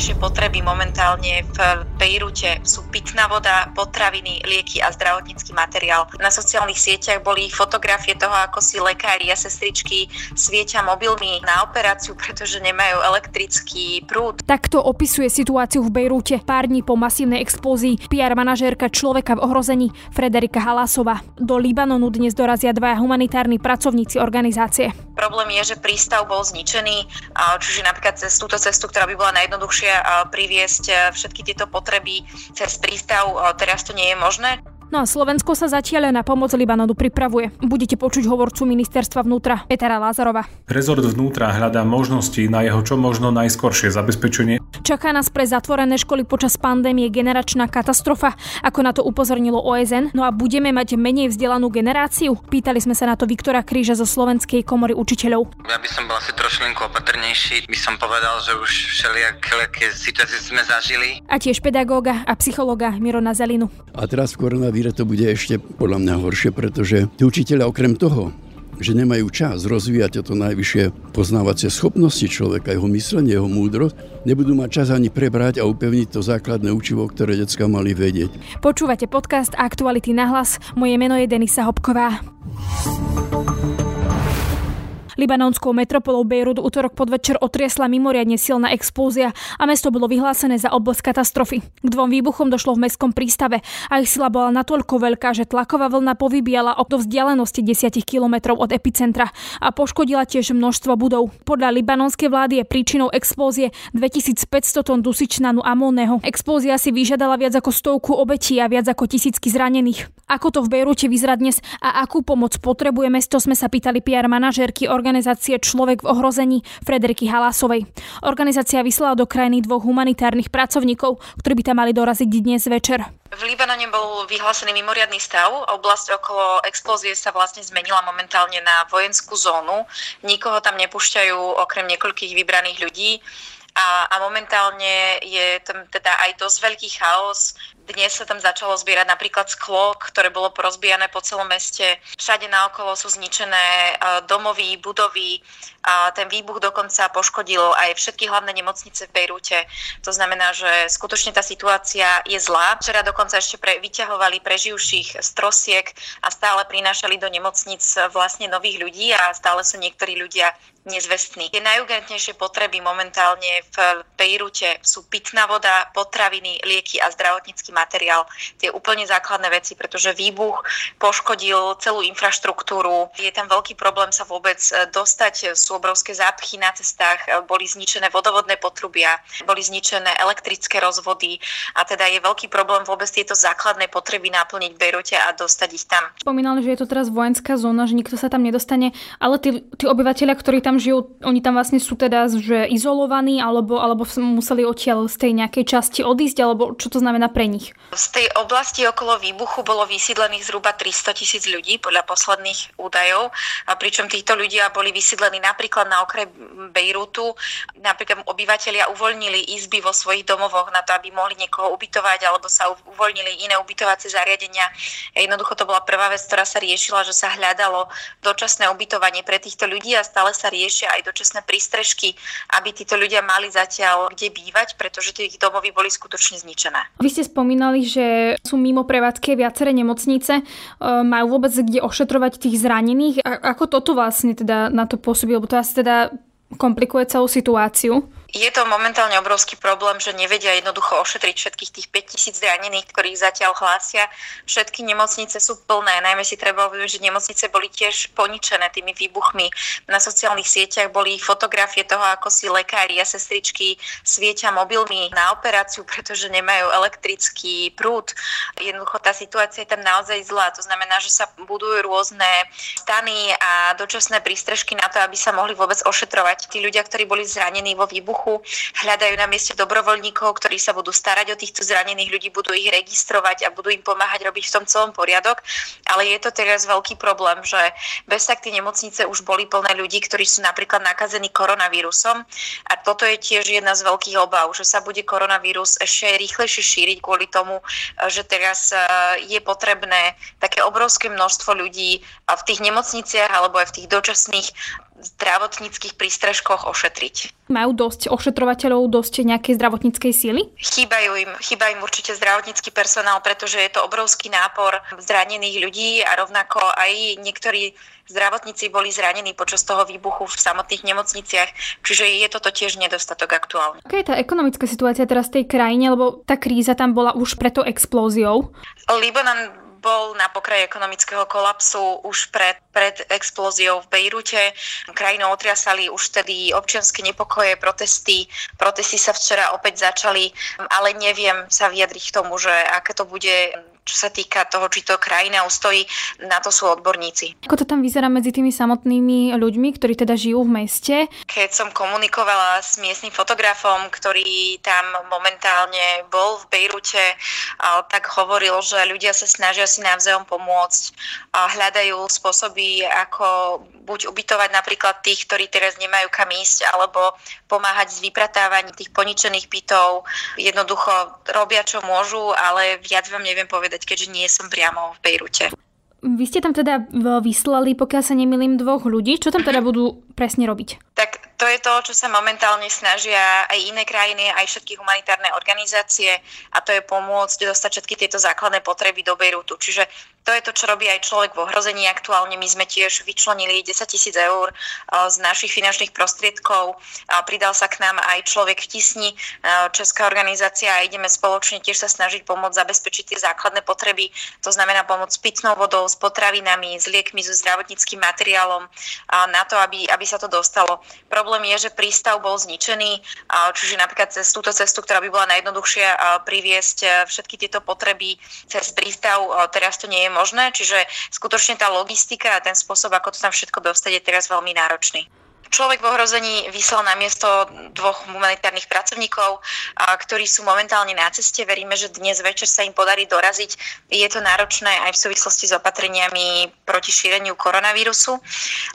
Tie najurgentnejšie potreby momentálne v Bejrute sú pitná voda, potraviny, lieky a zdravotnícky materiál. Na sociálnych sieťach boli fotografie toho, ako si lekári a sestričky svietia mobilmi na operáciu, pretože nemajú elektrický prúd. Takto opisuje situáciu v Bejrúte pár dní po masívnej explózii PR manažérka človeka v ohrození Frederika Halásova. Do Libanonu dnes dorazia dvaja humanitárni pracovníci organizácie. Problém je, že prístav bol zničený, čiže napríklad cez túto cestu, ktorá by bola najjednoduchšia priviesť všetky tieto potreby cez prístav, teraz to nie je možné. No a Slovensko sa zatiaľ na pomoc Libanonu pripravuje. Budete počuť hovorcu ministerstva vnútra Petra Lázarova. Rezort vnútra hľadá možnosti na jeho čo možno najskoršie zabezpečenie. Čaká nás pre zatvorené školy počas pandémie generačná katastrofa, ako na to upozornilo OSN. No a budeme mať menej vzdelanú generáciu? Pýtali sme sa na to Viktora Kríža zo Slovenskej komory učiteľov. Ja by som bol asi trošlinku opatrnejší. By som povedal, že už všelijaké situácie sme zažili. A tiež pedagóga a psychologa Mirona Zelinu. A teraz v koronavíre to bude ešte podľa mňa horšie, pretože tí učiteľe okrem toho, že nemajú čas rozvíjať to najvyššie poznávacie schopnosti človeka, jeho myslenie, jeho múdrosť, nebudú mať čas ani prebrať a upevniť to základné učivo, ktoré decka mali vedieť. Počúvate podcast Aktuality na hlas. Moje meno je Denisa Hopková. Libanonskou metropolou Bejrút útorok podvečer otriesla mimoriadne silná explózia a mesto bolo vyhlásené za oblasť katastrofy. K dvom výbuchom došlo v mestskom prístave a ich sila bola natoľko veľká, že tlaková vlna povybíjala do vzdialenosti 10 kilometrov od epicentra a poškodila tiež množstvo budov. Podľa libanonskej vlády je príčinou explózie 2500 tón dusičnanu amónneho. Explózia si vyžiadala viac ako stovku obetí a viac ako tisícky zranených. Ako to v Bejrúte vyzerá dnes a akú pomoc potrebuje mesto, sme sa pýtali PR manažérky organizácie Človek v ohrození Frederiky Halásovej. Organizácia vyslala do krajiny dvoch humanitárnych pracovníkov, ktorí by tam mali doraziť dnes večer. V Libanone bol vyhlásený mimoriadný stav. Oblasť okolo explózie sa vlastne zmenila momentálne na vojenskú zónu. Nikoho tam nepúšťajú okrem niekoľkých vybraných ľudí. A, a momentálne je tam teda aj dosť veľký chaos. Dnes sa tam začalo zbierať napríklad sklo, ktoré bolo porozbijané po celom meste. Všade naokolo sú zničené domovy, budovy. A ten výbuch dokonca poškodil aj všetky hlavné nemocnice v Bejrúte. To znamená, že skutočne tá situácia je zlá. Včera dokonca ešte pre, vyťahovali preživších z trosiek a stále prinášali do nemocnic vlastne nových ľudí a stále sú niektorí ľudia nezvestní. Tie najurgentnejšie potreby momentálne v Bejrute sú pitná voda, potraviny, lieky a zdravotnícky materiál. Tie úplne základné veci, pretože výbuch poškodil celú infraštruktúru. Je tam veľký problém sa vôbec dostať. Sú obrovské zápchy na cestách, e, boli zničené vodovodné potrubia, boli zničené elektrické rozvody a teda je veľký problém vôbec tieto základné potreby naplniť v Bejrute a dostať ich tam. Spomínali, že je to teraz vojenská zóna, že nikto sa tam nedostane, ale tí, tí obyvateľia, ktorí tam žijú, oni tam vlastne sú teda že izolovaní, alebo, alebo museli odtiaľ z tej nejakej časti odísť, alebo čo to znamená pre nich? Z tej oblasti okolo výbuchu bolo vysídlených zhruba 300 tisíc ľudí podľa posledných údajov, a pričom títo ľudia boli vysídlení napríklad na okraj Bejrútu. Napríklad obyvateľia uvoľnili izby vo svojich domovoch na to, aby mohli niekoho ubytovať, alebo sa uvoľnili iné ubytovacie zariadenia. Jednoducho to bola prvá vec, ktorá sa riešila, že sa hľadalo dočasné ubytovanie pre týchto ľudí a stále sa riešia aj dočasné prístrežky, aby títo ľudia mali zatiaľ kde bývať, pretože tie ich domovy boli skutočne zničené. Vy ste spomínali, že sú mimo prevádzky viaceré nemocnice. E, majú vôbec kde ošetrovať tých zranených? A ako toto vlastne teda na to pôsobí? Lebo to asi teda komplikuje celú situáciu. Je to momentálne obrovský problém, že nevedia jednoducho ošetriť všetkých tých 5000 zranených, ktorých zatiaľ hlásia. Všetky nemocnice sú plné, najmä si treba uvedomiť, že nemocnice boli tiež poničené tými výbuchmi. Na sociálnych sieťach boli fotografie toho, ako si lekári a sestričky svietia mobilmi na operáciu, pretože nemajú elektrický prúd. Jednoducho tá situácia je tam naozaj zlá. To znamená, že sa budujú rôzne stany a dočasné prístrežky na to, aby sa mohli vôbec ošetrovať tí ľudia, ktorí boli zranení vo výbuchu výbuchu, hľadajú na mieste dobrovoľníkov, ktorí sa budú starať o týchto zranených ľudí, budú ich registrovať a budú im pomáhať robiť v tom celom poriadok. Ale je to teraz veľký problém, že bez tak tie nemocnice už boli plné ľudí, ktorí sú napríklad nakazení koronavírusom. A toto je tiež jedna z veľkých obav, že sa bude koronavírus ešte rýchlejšie šíriť kvôli tomu, že teraz e, je potrebné také obrovské množstvo ľudí v tých nemocniciach alebo aj v tých dočasných zdravotníckých prístrežkoch ošetriť. Majú dosť ošetrovateľov, dosť nejakej zdravotníckej síly? Chýbajú im, chýba im určite zdravotnícky personál, pretože je to obrovský nápor zranených ľudí a rovnako aj niektorí zdravotníci boli zranení počas toho výbuchu v samotných nemocniciach, čiže je toto tiež nedostatok aktuálne. Aká je tá ekonomická situácia teraz v tej krajine, lebo tá kríza tam bola už preto explóziou? Libanon bol na pokraji ekonomického kolapsu už pred, pred explóziou v Bejrute. Krajinou otriasali už tedy občianske nepokoje, protesty. Protesty sa včera opäť začali, ale neviem sa vyjadriť k tomu, že aké to bude čo sa týka toho, či to krajina ustojí, na to sú odborníci. Ako to tam vyzerá medzi tými samotnými ľuďmi, ktorí teda žijú v meste? Keď som komunikovala s miestnym fotografom, ktorý tam momentálne bol v Bejrute, tak hovoril, že ľudia sa snažia si navzájom pomôcť a hľadajú spôsoby, ako buď ubytovať napríklad tých, ktorí teraz nemajú kam ísť, alebo pomáhať s vypratávaním tých poničených bytov. Jednoducho robia, čo môžu, ale viac vám neviem povedať, keďže nie som priamo v Bejrute. Vy ste tam teda vyslali, pokiaľ sa nemýlim, dvoch ľudí. Čo tam teda budú presne robiť? Tak to je to, čo sa momentálne snažia aj iné krajiny, aj všetky humanitárne organizácie a to je pomôcť dostať všetky tieto základné potreby do Bejrutu. Čiže to je to, čo robí aj človek v ohrození aktuálne. My sme tiež vyčlenili 10 tisíc eur z našich finančných prostriedkov. Pridal sa k nám aj človek v Tisni, Česká organizácia a ideme spoločne tiež sa snažiť pomôcť zabezpečiť tie základné potreby. To znamená pomôcť s pitnou vodou, s potravinami, s liekmi, so zdravotníckým materiálom na to, aby, aby sa to dostalo. Problém je, že prístav bol zničený, čiže napríklad cez túto cestu, ktorá by bola najjednoduchšia priviesť všetky tieto potreby cez prístav, teraz to nie je možné, čiže skutočne tá logistika a ten spôsob, ako to tam všetko dostať, je teraz veľmi náročný. Človek v ohrození vyslal na miesto dvoch humanitárnych pracovníkov, ktorí sú momentálne na ceste. Veríme, že dnes večer sa im podarí doraziť. Je to náročné aj v súvislosti s opatreniami proti šíreniu koronavírusu.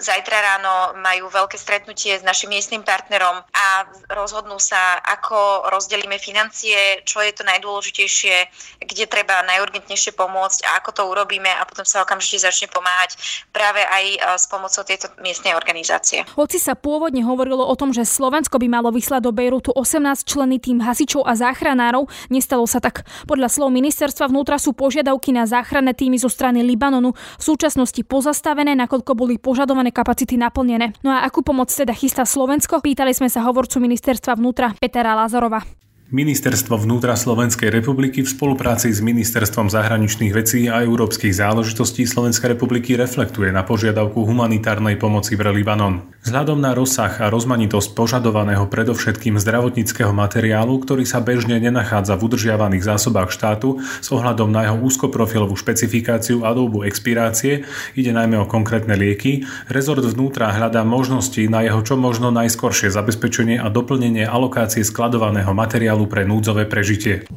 Zajtra ráno majú veľké stretnutie s našim miestnym partnerom a rozhodnú sa, ako rozdelíme financie, čo je to najdôležitejšie, kde treba najurgentnejšie pomôcť a ako to urobíme a potom sa okamžite začne pomáhať práve aj s pomocou tejto miestnej organizácie. Hoci sa pôvodne hovorilo o tom, že Slovensko by malo vyslať do Bejrutu 18 členy tým hasičov a záchranárov, nestalo sa tak. Podľa slov ministerstva vnútra sú požiadavky na záchranné týmy zo strany Libanonu v súčasnosti pozastavené, nakoľko boli požadované kapacity naplnené. No a akú pomoc teda chystá Slovensko? Pýtali sme sa hovorcu ministerstva vnútra Petra Lazarova. Ministerstvo vnútra Slovenskej republiky v spolupráci s Ministerstvom zahraničných vecí a európskych záležitostí Slovenskej republiky reflektuje na požiadavku humanitárnej pomoci pre Libanon. Vzhľadom na rozsah a rozmanitosť požadovaného predovšetkým zdravotníckého materiálu, ktorý sa bežne nenachádza v udržiavaných zásobách štátu s ohľadom na jeho úzkoprofilovú špecifikáciu a dobu expirácie, ide najmä o konkrétne lieky, rezort vnútra hľadá možnosti na jeho čo možno najskoršie zabezpečenie a doplnenie alokácie skladovaného materiálu pre núdzové prežitie.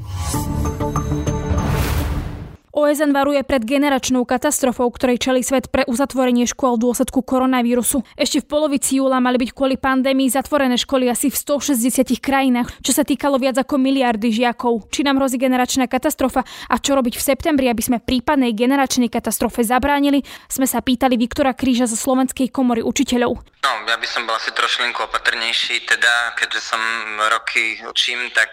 OSN varuje pred generačnou katastrofou, ktorej čeli svet pre uzatvorenie škôl v dôsledku koronavírusu. Ešte v polovici júla mali byť kvôli pandémii zatvorené školy asi v 160 krajinách, čo sa týkalo viac ako miliardy žiakov. Či nám hrozí generačná katastrofa a čo robiť v septembri, aby sme prípadnej generačnej katastrofe zabránili, sme sa pýtali Viktora Kríža zo Slovenskej komory učiteľov. No, ja by som bol asi trošlinku opatrnejší, teda keďže som roky učím, tak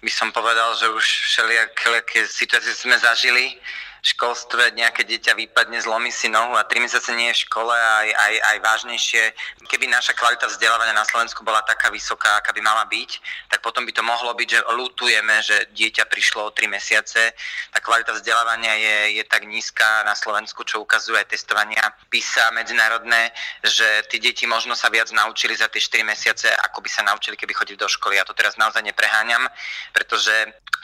by som povedal, že už všelijaké situácie sme zažili školstve nejaké dieťa vypadne, zlomí si nohu a tri mesiace nie je v škole aj, aj, aj vážnejšie. Keby naša kvalita vzdelávania na Slovensku bola taká vysoká, aká by mala byť, tak potom by to mohlo byť, že lutujeme, že dieťa prišlo o tri mesiace. Tá kvalita vzdelávania je, je tak nízka na Slovensku, čo ukazuje aj testovania PISA medzinárodné, že tí deti možno sa viac naučili za tie 4 mesiace, ako by sa naučili, keby chodili do školy. Ja to teraz naozaj nepreháňam, pretože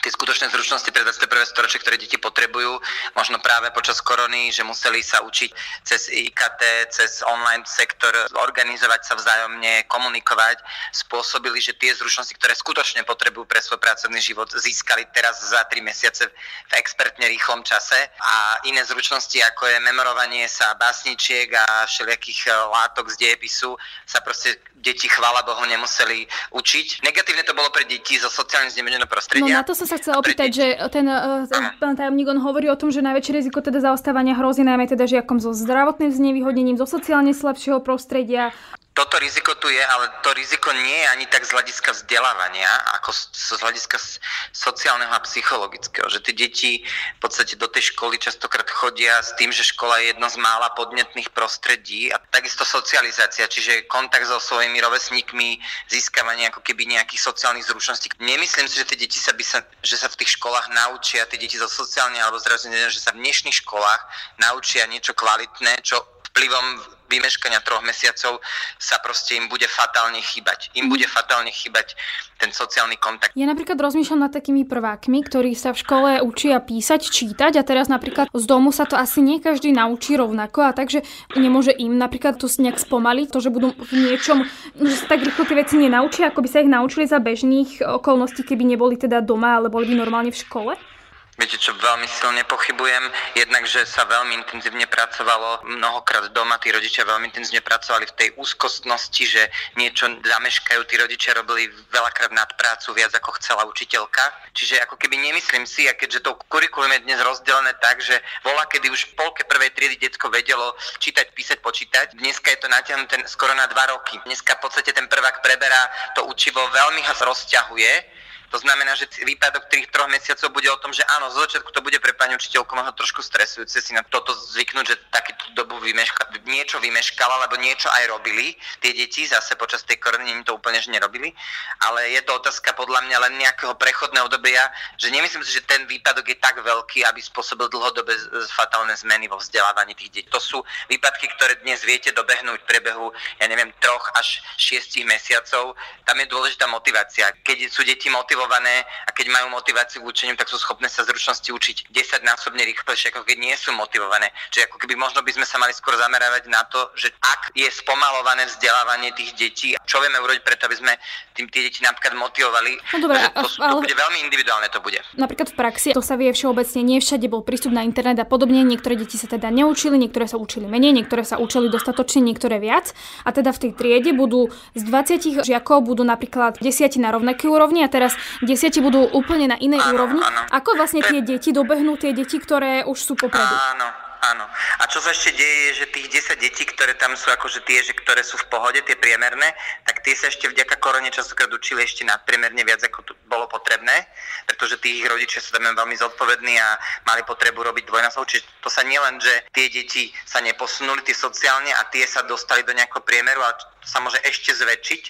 tie skutočné zručnosti pre 21. storočie, ktoré deti potrebujú, možno práve počas korony, že museli sa učiť cez IKT, cez online sektor, organizovať sa vzájomne, komunikovať, spôsobili, že tie zručnosti, ktoré skutočne potrebujú pre svoj pracovný život, získali teraz za 3 mesiace v expertne rýchlom čase a iné zručnosti, ako je memorovanie sa básničiek a všelijakých látok z dejepisu, sa proste deti, chvála Bohu, nemuseli učiť. Negatívne to bolo pre deti zo sociálne znevýhodneného prostredia. No na to som sa chcela opýtať, že ten, uh, pán tajomník, on hovorí o tom, že najväčšie riziko teda zaostávania hrozí najmä teda žiakom so zdravotným znevýhodnením, zo sociálne slabšieho prostredia toto riziko tu je, ale to riziko nie je ani tak z hľadiska vzdelávania, ako z hľadiska sociálneho a psychologického. Že tie deti v podstate do tej školy častokrát chodia s tým, že škola je jedno z mála podnetných prostredí a takisto socializácia, čiže kontakt so svojimi rovesníkmi, získavanie ako keby nejakých sociálnych zručností. Nemyslím si, že tie deti sa, by sa, že sa v tých školách naučia, tie deti zo sociálne alebo zdravotne, že sa v dnešných školách naučia niečo kvalitné, čo vplyvom vymeškania troch mesiacov sa proste im bude fatálne chýbať. Im bude fatálne chýbať ten sociálny kontakt. Ja napríklad rozmýšľam nad takými prvákmi, ktorí sa v škole učia písať, čítať a teraz napríklad z domu sa to asi nie každý naučí rovnako a takže nemôže im napríklad to nejak spomaliť, to, že budú v niečom, že sa tak rýchlo tie veci nenaučia, ako by sa ich naučili za bežných okolností, keby neboli teda doma, ale boli by normálne v škole? Viete čo, veľmi silne pochybujem. Jednak, že sa veľmi intenzívne pracovalo mnohokrát doma, tí rodičia veľmi intenzívne pracovali v tej úzkostnosti, že niečo zameškajú, tí rodičia robili veľakrát nad prácu viac ako chcela učiteľka. Čiže ako keby nemyslím si, a keďže to kurikulum je dnes rozdelené tak, že bola, kedy už polke prvej triedy detsko vedelo čítať, písať, počítať. Dneska je to natiahnuté skoro na dva roky. Dneska v podstate ten prvák preberá to učivo, veľmi ho rozťahuje to znamená, že výpadok tých troch mesiacov bude o tom, že áno, z začiatku to bude pre pani učiteľku možno trošku stresujúce si na toto zvyknúť, že takýto dobu vymeška, niečo vymeškala, alebo niečo aj robili tie deti, zase počas tej korony to úplne že nerobili, ale je to otázka podľa mňa len nejakého prechodného obdobia, že nemyslím si, že ten výpadok je tak veľký, aby spôsobil dlhodobé fatálne zmeny vo vzdelávaní tých detí. To sú výpadky, ktoré dnes viete dobehnúť v priebehu, ja neviem, troch až šiestich mesiacov. Tam je dôležitá motivácia. Keď sú deti motivované, motivované a keď majú motiváciu k učeniu, tak sú schopné sa zručnosti učiť 10 násobne rýchlejšie, ako keď nie sú motivované. Čiže ako keby možno by sme sa mali skôr zamerávať na to, že ak je spomalované vzdelávanie tých detí, čo vieme urobiť preto, aby sme tým tie deti napríklad motivovali. No dobré, to, to, ale... bude veľmi individuálne to bude. Napríklad v praxi to sa vie všeobecne, nie všade bol prístup na internet a podobne. Niektoré deti sa teda neučili, niektoré sa učili menej, niektoré sa učili dostatočne, niektoré viac. A teda v tej triede budú z 20 žiakov budú napríklad 10 na rovnakej úrovni a teraz desiati budú úplne na inej áno, úrovni. Áno. Ako vlastne tie deti dobehnú tie deti, ktoré už sú popredu? Áno, áno. A čo sa ešte deje, je, že tých 10 detí, ktoré tam sú akože tie, že ktoré sú v pohode, tie priemerné, tak tie sa ešte vďaka korone častokrát učili ešte nadpriemerne viac, ako tu bolo potrebné, pretože tí ich rodičia sú tam veľmi zodpovední a mali potrebu robiť dvojnásob. Čiže to sa nielen, že tie deti sa neposunuli, tie sociálne a tie sa dostali do nejakého priemeru, ale sa môže ešte zväčšiť,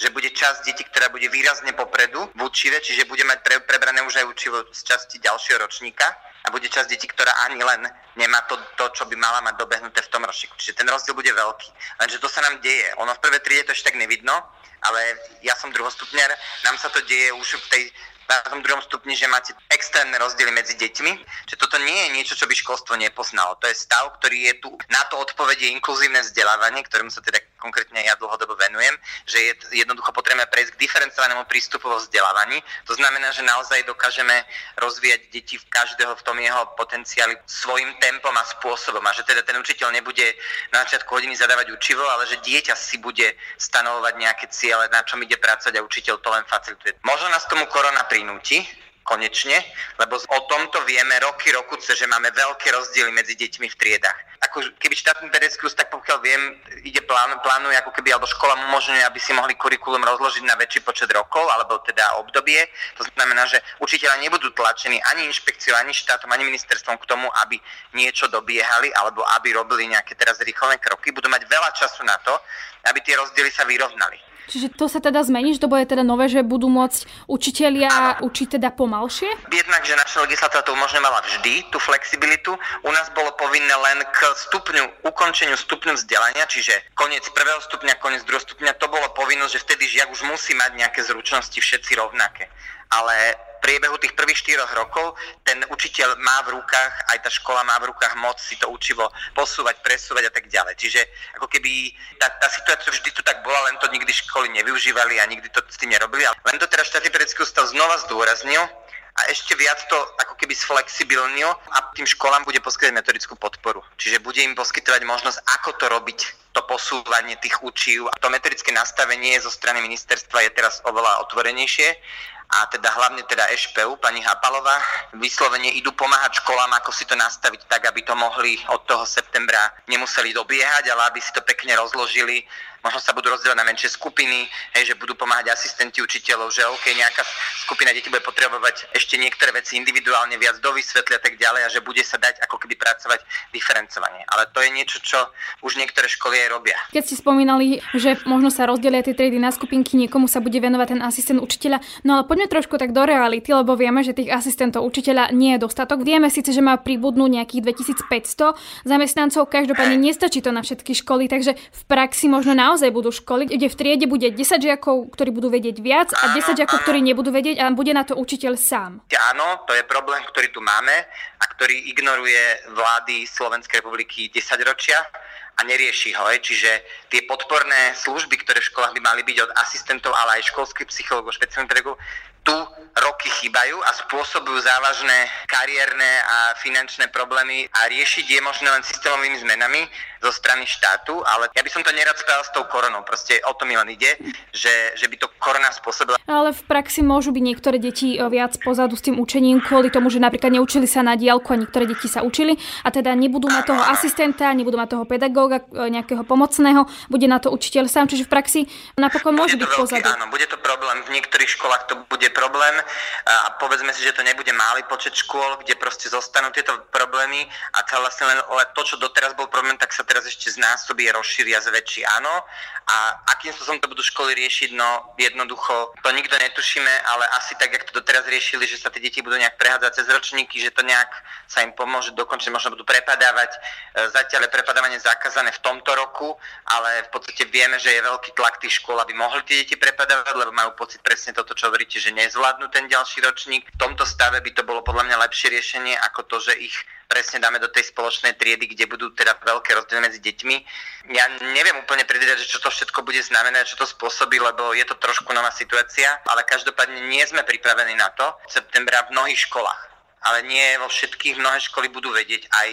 že bude časť detí, ktorá bude výrazne popredu v učive, čiže bude mať pre, prebrané už aj učivo z časti ďalšieho ročníka a bude časť detí, ktorá ani len nemá to, to, čo by mala mať dobehnuté v tom ročníku. Čiže ten rozdiel bude veľký. Lenže to sa nám deje. Ono v prvej triede to ešte tak nevidno, ale ja som druhostupňar, nám sa to deje už v tej na tom druhom stupni, že máte extrémne rozdiely medzi deťmi. Čiže toto nie je niečo, čo by školstvo nepoznalo. To je stav, ktorý je tu. Na to odpovedie inkluzívne vzdelávanie, ktorému sa teda konkrétne ja dlhodobo venujem, že je jednoducho potrebné prejsť k diferencovanému prístupu vo vzdelávaní. To znamená, že naozaj dokážeme rozvíjať deti v každého v tom jeho potenciáli svojim tempom a spôsobom. A že teda ten učiteľ nebude na začiatku hodiny zadávať učivo, ale že dieťa si bude stanovovať nejaké ciele, na čom ide pracovať a učiteľ to len facilituje. Možno nás tomu korona prinúti, konečne, lebo o tomto vieme roky, rokuce, že máme veľké rozdiely medzi deťmi v triedách. Ako keby štátny vedecký ústav, pokiaľ viem, ide plán, plánuje ako keby, alebo škola umožňuje, aby si mohli kurikulum rozložiť na väčší počet rokov, alebo teda obdobie. To znamená, že učiteľa nebudú tlačení ani inšpekciou, ani štátom, ani ministerstvom k tomu, aby niečo dobiehali, alebo aby robili nejaké teraz rýchle kroky. Budú mať veľa času na to, aby tie rozdiely sa vyrovnali. Čiže to sa teda zmení, že to bude teda nové, že budú môcť učitelia učiť teda pomalšie? Jednak, že naša legislatíva to umožňovala vždy, tú flexibilitu. U nás bolo povinné len k stupňu, ukončeniu stupňu vzdelania, čiže koniec prvého stupňa, koniec druhého stupňa, to bolo povinnosť, že vtedy žiak už musí mať nejaké zručnosti všetci rovnaké ale priebehu tých prvých štyroch rokov ten učiteľ má v rukách, aj tá škola má v rukách moc si to učivo posúvať, presúvať a tak ďalej. Čiže ako keby tá, tá situácia vždy tu tak bola, len to nikdy školy nevyužívali a nikdy to s tým nerobili. Len to teraz štátny pedagogický ústav znova zdôraznil, a ešte viac to ako keby sflexibilnil a tým školám bude poskytovať metodickú podporu. Čiže bude im poskytovať možnosť, ako to robiť, to posúvanie tých učív. A to metodické nastavenie zo strany ministerstva je teraz oveľa otvorenejšie a teda hlavne teda EŠPU, pani Hapalová, vyslovene idú pomáhať školám, ako si to nastaviť tak, aby to mohli od toho septembra nemuseli dobiehať, ale aby si to pekne rozložili možno sa budú rozdielovať na menšie skupiny, hej, že budú pomáhať asistenti učiteľov, že OK, nejaká skupina detí bude potrebovať ešte niektoré veci individuálne viac dovysvetliť a tak ďalej a že bude sa dať ako keby pracovať diferencovanie. Ale to je niečo, čo už niektoré školy aj robia. Keď ste spomínali, že možno sa rozdelia tie triedy na skupinky, niekomu sa bude venovať ten asistent učiteľa, no ale poďme trošku tak do reality, lebo vieme, že tých asistentov učiteľa nie je dostatok. Vieme síce, že má pribudnú nejakých 2500 zamestnancov, každopádne nestačí to na všetky školy, takže v praxi možno na naozaj budú školy, kde v triede bude 10 žiakov, ktorí budú vedieť viac a 10 žiakov, ktorí nebudú vedieť a bude na to učiteľ sám. Áno, to je problém, ktorý tu máme a ktorý ignoruje vlády Slovenskej republiky 10 ročia a nerieši ho. Čiže tie podporné služby, ktoré v školách by mali byť od asistentov, ale aj školských psychológov, špeciálnych pedagógov, tu roky chýbajú a spôsobujú závažné kariérne a finančné problémy a riešiť je možné len systémovými zmenami zo strany štátu, ale ja by som to nerad spravil s tou koronou, proste o to mi len ide, že, že by to korona spôsobila. Ale v praxi môžu byť niektoré deti eh, viac pozadu s tým učením kvôli tomu, že napríklad neučili sa na diálku a niektoré deti sa učili a teda nebudú mať toho asistenta, nebudú mať toho pedagóga, eh, nejakého pomocného, bude na to učiteľ sám, čiže v praxi napokon môže byť pozadu. Áno, bude to problém, v niektorých školách to bude problém a povedzme si, že to nebude malý počet škôl, kde proste zostanú tieto problémy a to vlastne len to, čo doteraz bol problém, tak sa teraz ešte znásobí, rozšíria, zväčší, áno. A akým spôsobom to budú školy riešiť, no jednoducho to nikto netušíme, ale asi tak, jak to doteraz riešili, že sa tie deti budú nejak prehádzať cez ročníky, že to nejak sa im pomôže dokončiť, možno budú prepadávať. E, zatiaľ je prepadávanie zakázané v tomto roku, ale v podstate vieme, že je veľký tlak tých škôl, aby mohli tie deti prepadávať, lebo majú pocit presne toto, čo hovoríte, že nezvládnu ten ďalší ročník. V tomto stave by to bolo podľa mňa lepšie riešenie ako to, že ich presne dáme do tej spoločnej triedy, kde budú teda veľké rozdiely medzi deťmi. Ja neviem úplne predvídať, že čo to všetko bude znamenať, čo to spôsobí, lebo je to trošku nová situácia, ale každopádne nie sme pripravení na to. Septembra v mnohých školách ale nie vo všetkých. Mnohé školy budú vedieť aj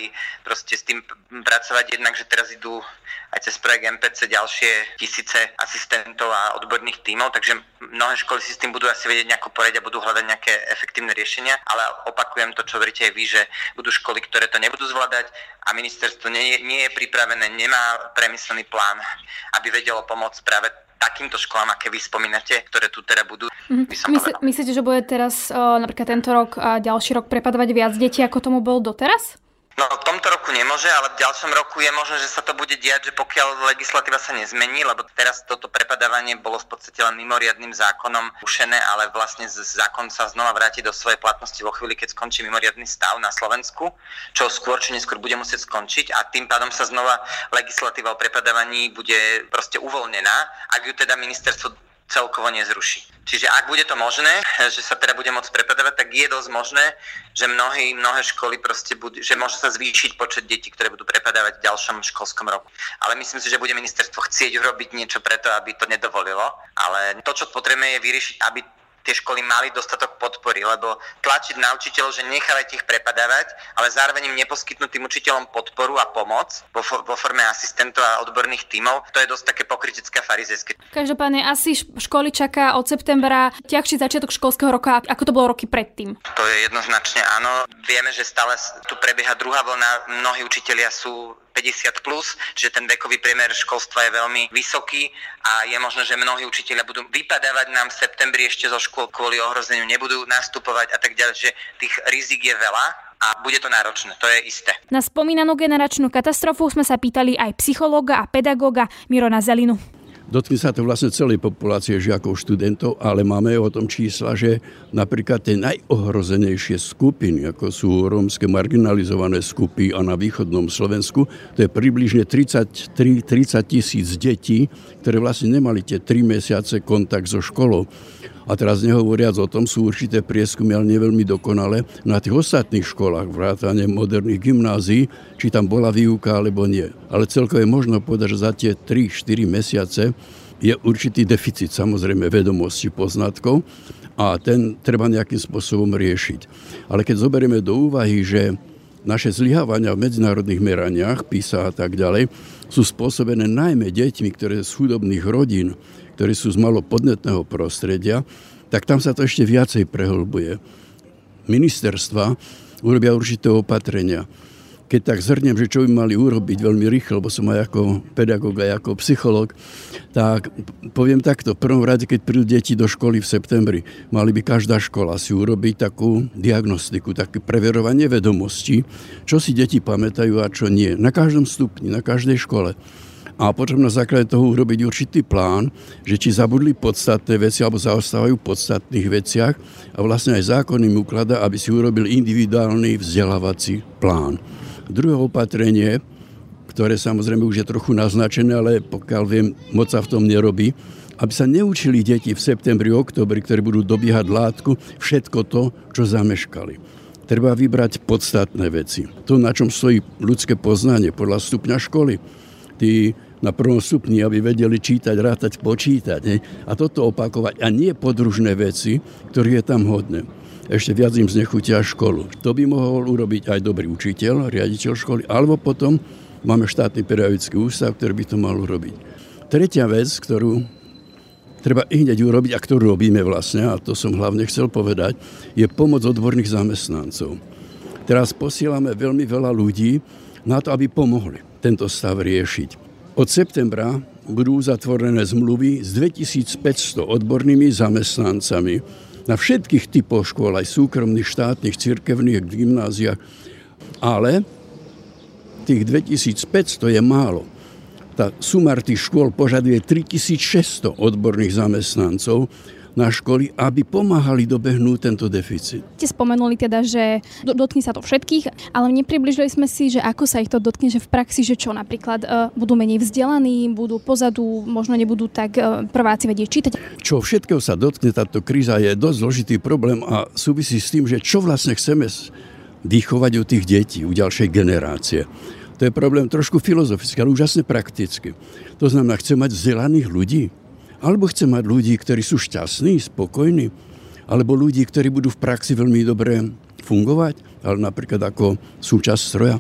proste s tým pracovať jednak, že teraz idú aj cez projekt MPC ďalšie tisíce asistentov a odborných tímov, takže mnohé školy si s tým budú asi vedieť nejako poradiť a budú hľadať nejaké efektívne riešenia, ale opakujem to, čo hovoríte aj vy, že budú školy, ktoré to nebudú zvládať a ministerstvo nie, nie je pripravené, nemá premyslený plán, aby vedelo pomôcť práve takýmto školám, aké vy spomínate, ktoré tu teda budú. Myslí, myslíte, že bude teraz napríklad tento rok a ďalší rok prepadovať viac detí, ako tomu bol doteraz? No v tomto roku nemôže, ale v ďalšom roku je možné, že sa to bude diať, že pokiaľ legislatíva sa nezmení, lebo teraz toto prepadávanie bolo v podstate len mimoriadným zákonom ušené, ale vlastne zákon sa znova vráti do svojej platnosti vo chvíli, keď skončí mimoriadný stav na Slovensku, čo skôr či neskôr bude musieť skončiť a tým pádom sa znova legislatíva o prepadávaní bude proste uvoľnená, ak ju teda ministerstvo celkovo nezruší. Čiže ak bude to možné, že sa teda bude môcť prepadávať, tak je dosť možné, že mnohí, mnohé školy proste budú, že môže sa zvýšiť počet detí, ktoré budú prepadávať v ďalšom školskom roku. Ale myslím si, že bude ministerstvo chcieť urobiť niečo preto, aby to nedovolilo. Ale to, čo potrebujeme, je vyriešiť, aby tie školy mali dostatok podpory, lebo tlačiť na učiteľov, že nechávajte ich prepadávať, ale zároveň im neposkytnúť tým učiteľom podporu a pomoc vo, vo forme asistentov a odborných tímov, to je dosť také pokrytecké a farizejské. Každopádne asi školy čaká od septembra ťažší začiatok školského roka, ako to bolo roky predtým. To je jednoznačne áno. Vieme, že stále tu prebieha druhá vlna, mnohí učitelia sú 50 plus, čiže ten vekový priemer školstva je veľmi vysoký a je možné, že mnohí učiteľia budú vypadávať nám v septembri ešte zo škôl kvôli ohrozeniu, nebudú nastupovať a tak ďalej, že tých rizik je veľa a bude to náročné, to je isté. Na spomínanú generačnú katastrofu sme sa pýtali aj psychológa a pedagóga Mirona Zelinu. Dotkne sa to vlastne celej populácie žiakov, študentov, ale máme o tom čísla, že napríklad tie najohrozenejšie skupiny, ako sú rómske marginalizované skupy a na východnom Slovensku, to je približne 33-30 tisíc detí, ktoré vlastne nemali tie 3 mesiace kontakt so školou. A teraz nehovoriac o tom, sú určité prieskumy, ale nie veľmi dokonalé, na tých ostatných školách, vrátane moderných gymnázií, či tam bola výuka alebo nie. Ale celkovo je možno povedať, že za tie 3-4 mesiace je určitý deficit samozrejme vedomostí, poznatkov a ten treba nejakým spôsobom riešiť. Ale keď zoberieme do úvahy, že naše zlyhávania v medzinárodných meraniach, PISA a tak ďalej, sú spôsobené najmä deťmi, ktoré z chudobných rodín, ktorí sú z malo podnetného prostredia, tak tam sa to ešte viacej prehlbuje. Ministerstva urobia určité opatrenia keď tak zhrnem, že čo by mali urobiť veľmi rýchlo, lebo som aj ako pedagóg, aj ako psychológ, tak poviem takto. V prvom rade, keď prídu deti do školy v septembri, mali by každá škola si urobiť takú diagnostiku, také preverovanie vedomostí, čo si deti pamätajú a čo nie. Na každom stupni, na každej škole a potom na základe toho urobiť určitý plán, že či zabudli podstatné veci alebo zaostávajú v podstatných veciach a vlastne aj zákon im ukladá, aby si urobil individuálny vzdelávací plán. Druhé opatrenie, ktoré samozrejme už je trochu naznačené, ale pokiaľ viem, moc sa v tom nerobí, aby sa neučili deti v septembri, oktobri, ktorí budú dobiehať látku, všetko to, čo zameškali. Treba vybrať podstatné veci. To, na čom stojí ľudské poznanie podľa stupňa školy. Tí na prvom stupni, aby vedeli čítať, rátať, počítať. Ne? A toto opakovať. A nie podružné veci, ktoré je tam hodné ešte viac im znechutia školu. To by mohol urobiť aj dobrý učiteľ, riaditeľ školy, alebo potom máme štátny pedagogický ústav, ktorý by to mal urobiť. Tretia vec, ktorú treba i hneď urobiť, a ktorú robíme vlastne, a to som hlavne chcel povedať, je pomoc odborných zamestnancov. Teraz posielame veľmi veľa ľudí na to, aby pomohli tento stav riešiť. Od septembra budú zatvorené zmluvy s 2500 odbornými zamestnancami, na všetkých typoch škôl, aj súkromných, štátnych, cirkevných, gymnáziách. Ale tých 2500 je málo. Tá sumár tých škôl požaduje 3600 odborných zamestnancov, na školy, aby pomáhali dobehnúť tento deficit. Ste spomenuli teda, že dotkne sa to všetkých, ale nepribližili sme si, že ako sa ich to dotkne, že v praxi, že čo napríklad uh, budú menej vzdelaní, budú pozadu, možno nebudú tak uh, prváci vedieť čítať. Čo všetkého sa dotkne táto kríza je dosť zložitý problém a súvisí s tým, že čo vlastne chceme vychovať u tých detí, u ďalšej generácie. To je problém trošku filozofický, ale úžasne praktický. To znamená, chcem mať vzdelaných ľudí, alebo chce mať ľudí, ktorí sú šťastní, spokojní, alebo ľudí, ktorí budú v praxi veľmi dobre fungovať, ale napríklad ako súčasť stroja.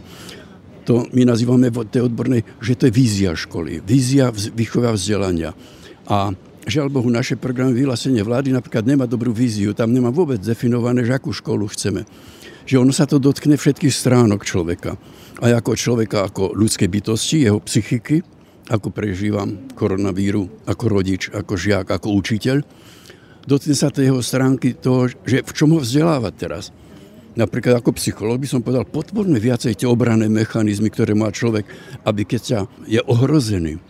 To my nazývame v tej odbornej, že to je vízia školy, vízia výchova vzdelania. A žiaľ Bohu, naše programy vyhlásenia vlády napríklad nemá dobrú víziu, tam nemá vôbec definované, že akú školu chceme. Že ono sa to dotkne všetkých stránok človeka. Aj ako človeka, ako ľudskej bytosti, jeho psychiky, ako prežívam koronavíru, ako rodič, ako žiak, ako učiteľ. Dotkne sa jeho stránky toho, že v čom ho vzdelávať teraz. Napríklad ako psychológ by som povedal, podporme viacej tie obrané mechanizmy, ktoré má človek, aby keď sa je ohrozený,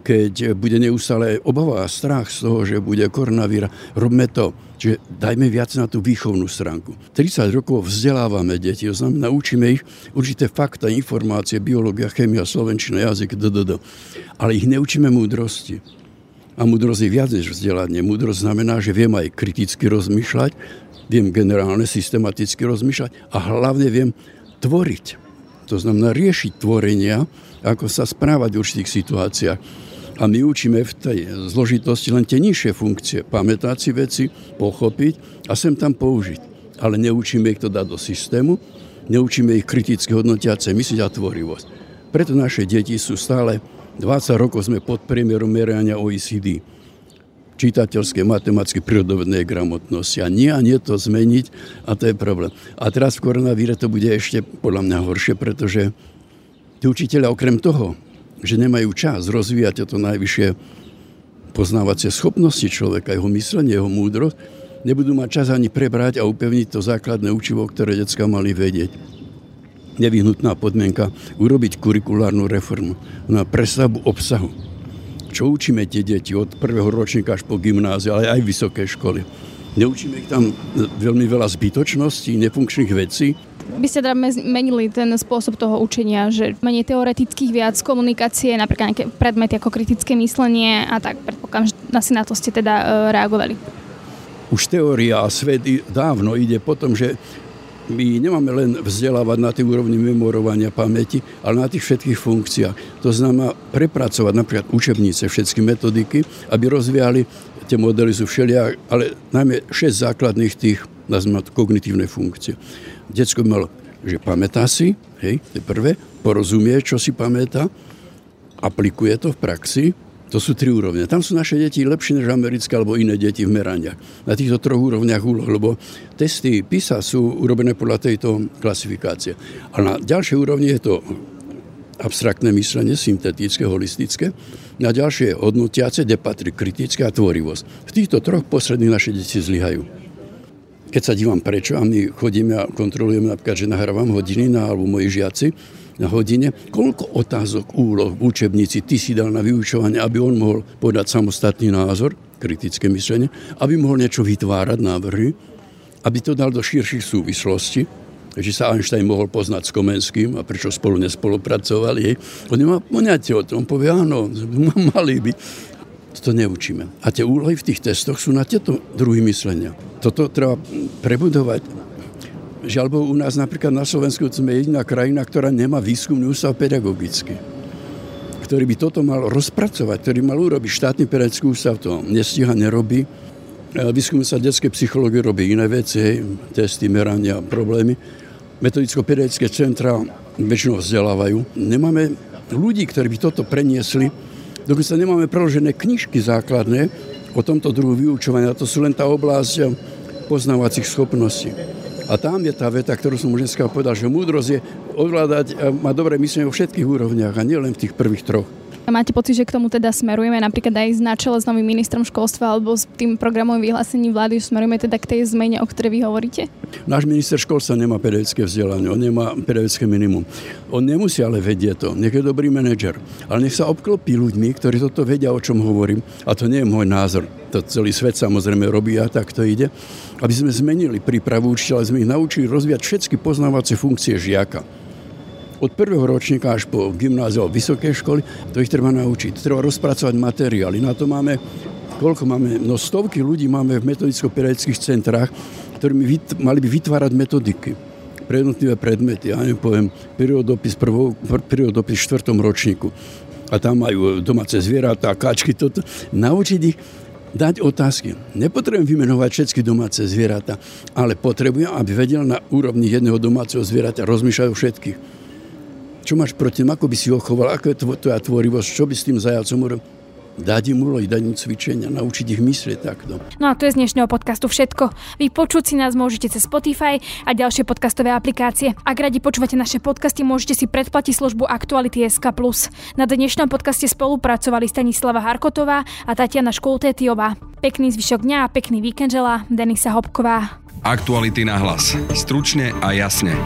keď bude neustále obava a strach z toho, že bude koronavíra, robme to Čiže dajme viac na tú výchovnú stránku. 30 rokov vzdelávame deti, to znamená, učíme ich určité fakta, informácie, biológia, chémia, slovenčina, jazyk, ddd. Ale ich neučíme múdrosti. A múdrosť je viac než vzdelanie. Múdrosť znamená, že viem aj kriticky rozmýšľať, viem generálne, systematicky rozmýšľať a hlavne viem tvoriť. To znamená riešiť tvorenia, ako sa správať v určitých situáciách. A my učíme v tej zložitosti len tie nižšie funkcie. Pamätať si veci, pochopiť a sem tam použiť. Ale neučíme ich to dať do systému, neučíme ich kriticky hodnotiace myslieť a tvorivosť. Preto naše deti sú stále, 20 rokov sme pod priemerom merania OECD čitateľské, matematické, prírodovednej gramotnosti. A nie a nie to zmeniť a to je problém. A teraz v koronavíre to bude ešte podľa mňa horšie, pretože tí učiteľe okrem toho, že nemajú čas rozvíjať toto najvyššie poznávacie schopnosti človeka, jeho myslenie, jeho múdrosť, nebudú mať čas ani prebrať a upevniť to základné učivo, ktoré detská mali vedieť. Nevyhnutná podmienka urobiť kurikulárnu reformu na prestavbu obsahu. Čo učíme tie deti od prvého ročníka až po gymnáziu, ale aj vysoké školy? Neučíme ich tam veľmi veľa zbytočností, nefunkčných vecí. By ste teda menili ten spôsob toho učenia, že menej teoretických, viac komunikácie, napríklad nejaké predmety ako kritické myslenie a tak predpokladám, že asi na to ste teda e, reagovali. Už teória a svet dávno ide po tom, že my nemáme len vzdelávať na tej úrovni memorovania pamäti, ale na tých všetkých funkciách. To znamená prepracovať napríklad učebnice, všetky metodiky, aby rozvíjali tie modely sú všeliak, ale najmä 6 základných tých, nazvime kognitívne funkcie. Detsko by malo, že pamätá si, hej, to je prvé, porozumie, čo si pamätá, aplikuje to v praxi, to sú tri úrovne. Tam sú naše deti lepšie než americké alebo iné deti v meraniach. Na týchto troch úrovniach úloh, lebo testy PISA sú urobené podľa tejto klasifikácie. A na ďalšej úrovni je to abstraktné myslenie, syntetické, holistické. Na ďalšie hodnotiace, kde patrí kritické a tvorivosť. V týchto troch posledných naše deti zlyhajú. Keď sa dívam prečo, a my chodíme a kontrolujeme napríklad, že nahrávam hodiny na, alebo moji žiaci, hodine, koľko otázok, úloh v učebnici ty si dal na vyučovanie, aby on mohol podať samostatný názor, kritické myslenie, aby mohol niečo vytvárať, návrhy, aby to dal do širších súvislostí, že sa Einstein mohol poznať s Komenským a prečo spolu nespolupracovali. On nemá poňatie o tom, povie áno, mali by. To neučíme. A tie úlohy v tých testoch sú na tieto druhy myslenia. Toto treba prebudovať Žiaľ Bohu, u nás napríklad na Slovensku sme jediná krajina, ktorá nemá výskumný ústav pedagogický ktorý by toto mal rozpracovať, ktorý mal urobiť štátny pedagogický ústav, to nestíha, nerobí. Výskum sa detské psychológie robí iné veci, testy, merania, problémy. Metodicko-pedagogické centra väčšinou vzdelávajú. Nemáme ľudí, ktorí by toto preniesli. Dokonca nemáme preložené knižky základné o tomto druhu vyučovania. To sú len tá oblasť poznávacích schopností. A tam je tá veta, ktorú som už dneska povedal, že múdrosť je ovládať a mať dobré myslenie vo všetkých úrovniach a nielen v tých prvých troch. Máte pocit, že k tomu teda smerujeme napríklad aj na čele s novým ministrom školstva alebo s tým programovým vyhlásením vlády, že smerujeme teda k tej zmene, o ktorej vy hovoríte? Náš minister školstva nemá pedagogické vzdelanie, on nemá pedagogické minimum. On nemusí ale vedieť to, nech je dobrý manažer. Ale nech sa obklopí ľuďmi, ktorí toto vedia, o čom hovorím. A to nie je môj názor. To celý svet samozrejme robí a tak to ide. Aby sme zmenili prípravu učiteľa, sme ich naučili rozvíjať všetky poznávacie funkcie žiaka od prvého ročníka až po gymnáziu a vysoké školy, to ich treba naučiť. Treba rozpracovať materiály. Na to máme, koľko máme, no stovky ľudí máme v metodicko-pedagogických centrách, ktorí mali by vytvárať metodiky pre jednotlivé predmety. Ja nepoviem, periodopis, prvou, periodopis v štvrtom ročníku. A tam majú domáce zvieratá, kačky, toto. Naučiť ich dať otázky. Nepotrebujem vymenovať všetky domáce zvieratá, ale potrebujem, aby vedel na úrovni jedného domáceho zvieraťa rozmýšľať o všetkých čo máš proti ako by si ho choval, ako je tvoja tvorivosť, čo by s tým zajacom urobil dať im úlohy, dať im cvičenia, naučiť ich myslieť takto. No a to je z dnešného podcastu všetko. Vy počuť si nás môžete cez Spotify a ďalšie podcastové aplikácie. Ak radi počúvate naše podcasty, môžete si predplatiť službu Aktuality SK+. Na dnešnom podcaste spolupracovali Stanislava Harkotová a Tatiana Školtétiová. Pekný zvyšok dňa a pekný víkend želá Denisa Hopková. Aktuality na hlas. Stručne a jasne.